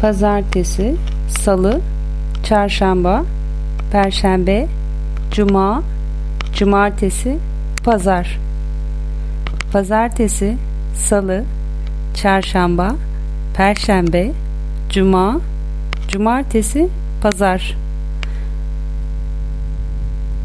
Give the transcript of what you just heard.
pazartesi, salı, çarşamba, perşembe, cuma, cumartesi, pazar. Pazartesi, salı, çarşamba, perşembe, cuma, cumartesi, pazar.